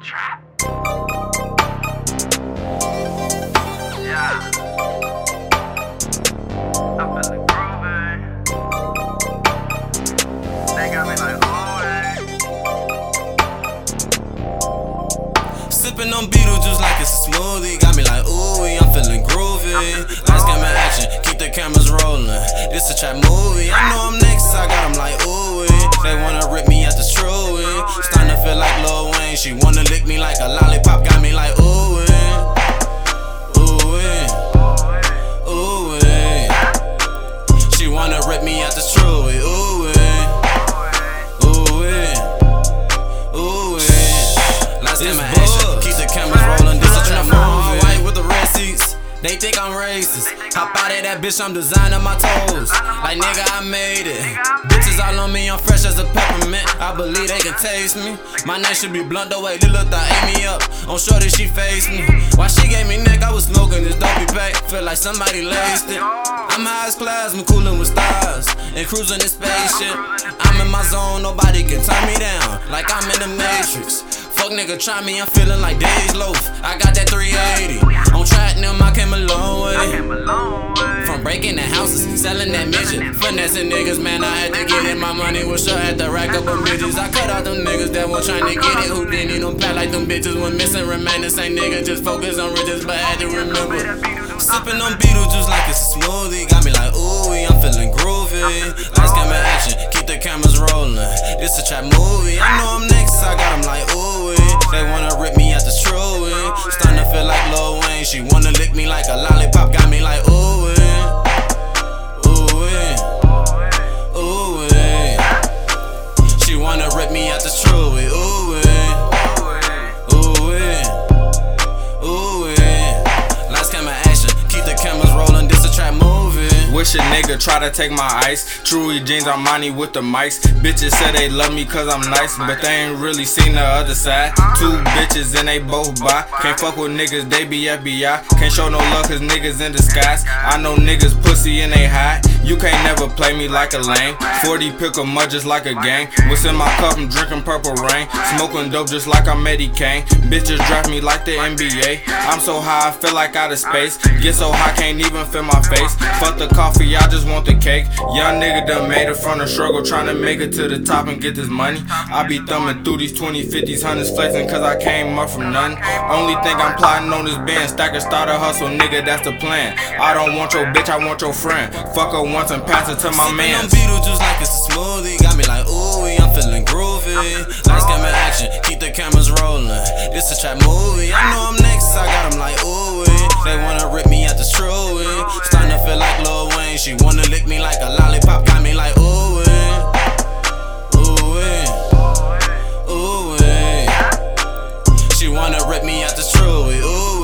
trap. Yeah. I'm feeling groovy. They got me like oh, always. Sipping on Beetlejuice like it's a smoothie. Got me like ooey, I'm feeling groovy. Lights, camera, action, keep the cameras rolling. This a trap movie. I know I'm next, I got them like, ooh. Eh. They wanna rip me at the truey. Eh. Starting to feel like Lil Wayne. She wanna lick me like a lollipop. Got me like, ooh. Eh. Ooh. Ooh. She wanna rip me at the truey. Ooh. Ooh. Ooh. Lights, camera, action, keep the cameras They think I'm racist. Hop out of that bitch, I'm designing my toes. Like nigga, I made it. Bitches all on me, I'm fresh as a peppermint. I believe they can taste me. My name should be blunt the way Lil thought ate me up. I'm sure that she faced me. While she gave me neck, I was smoking this dopey pack. Feel like somebody laced it. I'm high as class, I'm coolin' with stars. And cruising this spaceship. I'm in my zone, nobody can turn me down. Like I'm in the Matrix. Fuck nigga, try me, I'm feeling like Days Loaf. I got that 380. On Tratnum, I came a long way. From breaking the houses, selling that midget. Finessing niggas, man, I had to get it. My money was sure had to rack up on bitches. I cut out them niggas that were trying to get it. Who didn't need them pat like them bitches. When missing, remain the same nigga. Just focus on riches, but had to remember. Sipping on Beetlejuice like it's a smoothie. Got me like, ooh, She wanna lick me like a lollipop. Got me like, ooh. Wish a nigga try to take my ice. Truly jeans Armani with the mics. Bitches say they love me cause I'm nice, but they ain't really seen the other side. Two bitches and they both buy. Can't fuck with niggas, they be FBI. Can't show no love cause niggas in disguise. I know niggas pussy and they hide. You can't never play me like a lame. 40 pick 'em up just like a gang. What's in my cup? I'm drinking purple rain. Smoking dope just like I'm Eddie Kane. Bitches draft me like the NBA. I'm so high, I feel like out of space. Get so high, can't even feel my face. Fuck the coffee, I just want the cake. Young nigga done made it from the struggle, trying to make it to the top and get this money. I be thumbing through these 20, 50s, 100s, flexing cause I came up from nothing. Only thing I'm plotting on this band, stack a starter hustle, nigga, that's the plan. I don't want your bitch, I want your friend. Fuck her once and pass it to my man. I'm Beetlejuice like it's a smoothie. Got me like, ooh, I'm feeling groovy. Lights, camera, action. Keep the cameras rolling. This a trap movie. I know I'm next. I got them like, ooh, They wanna rip me out the truly. Starting to feel like Lil Wayne. She wanna lick me like a lollipop. Got me like, ooh, Ooh, ooh, she wanna rip me out the truly. Ooh.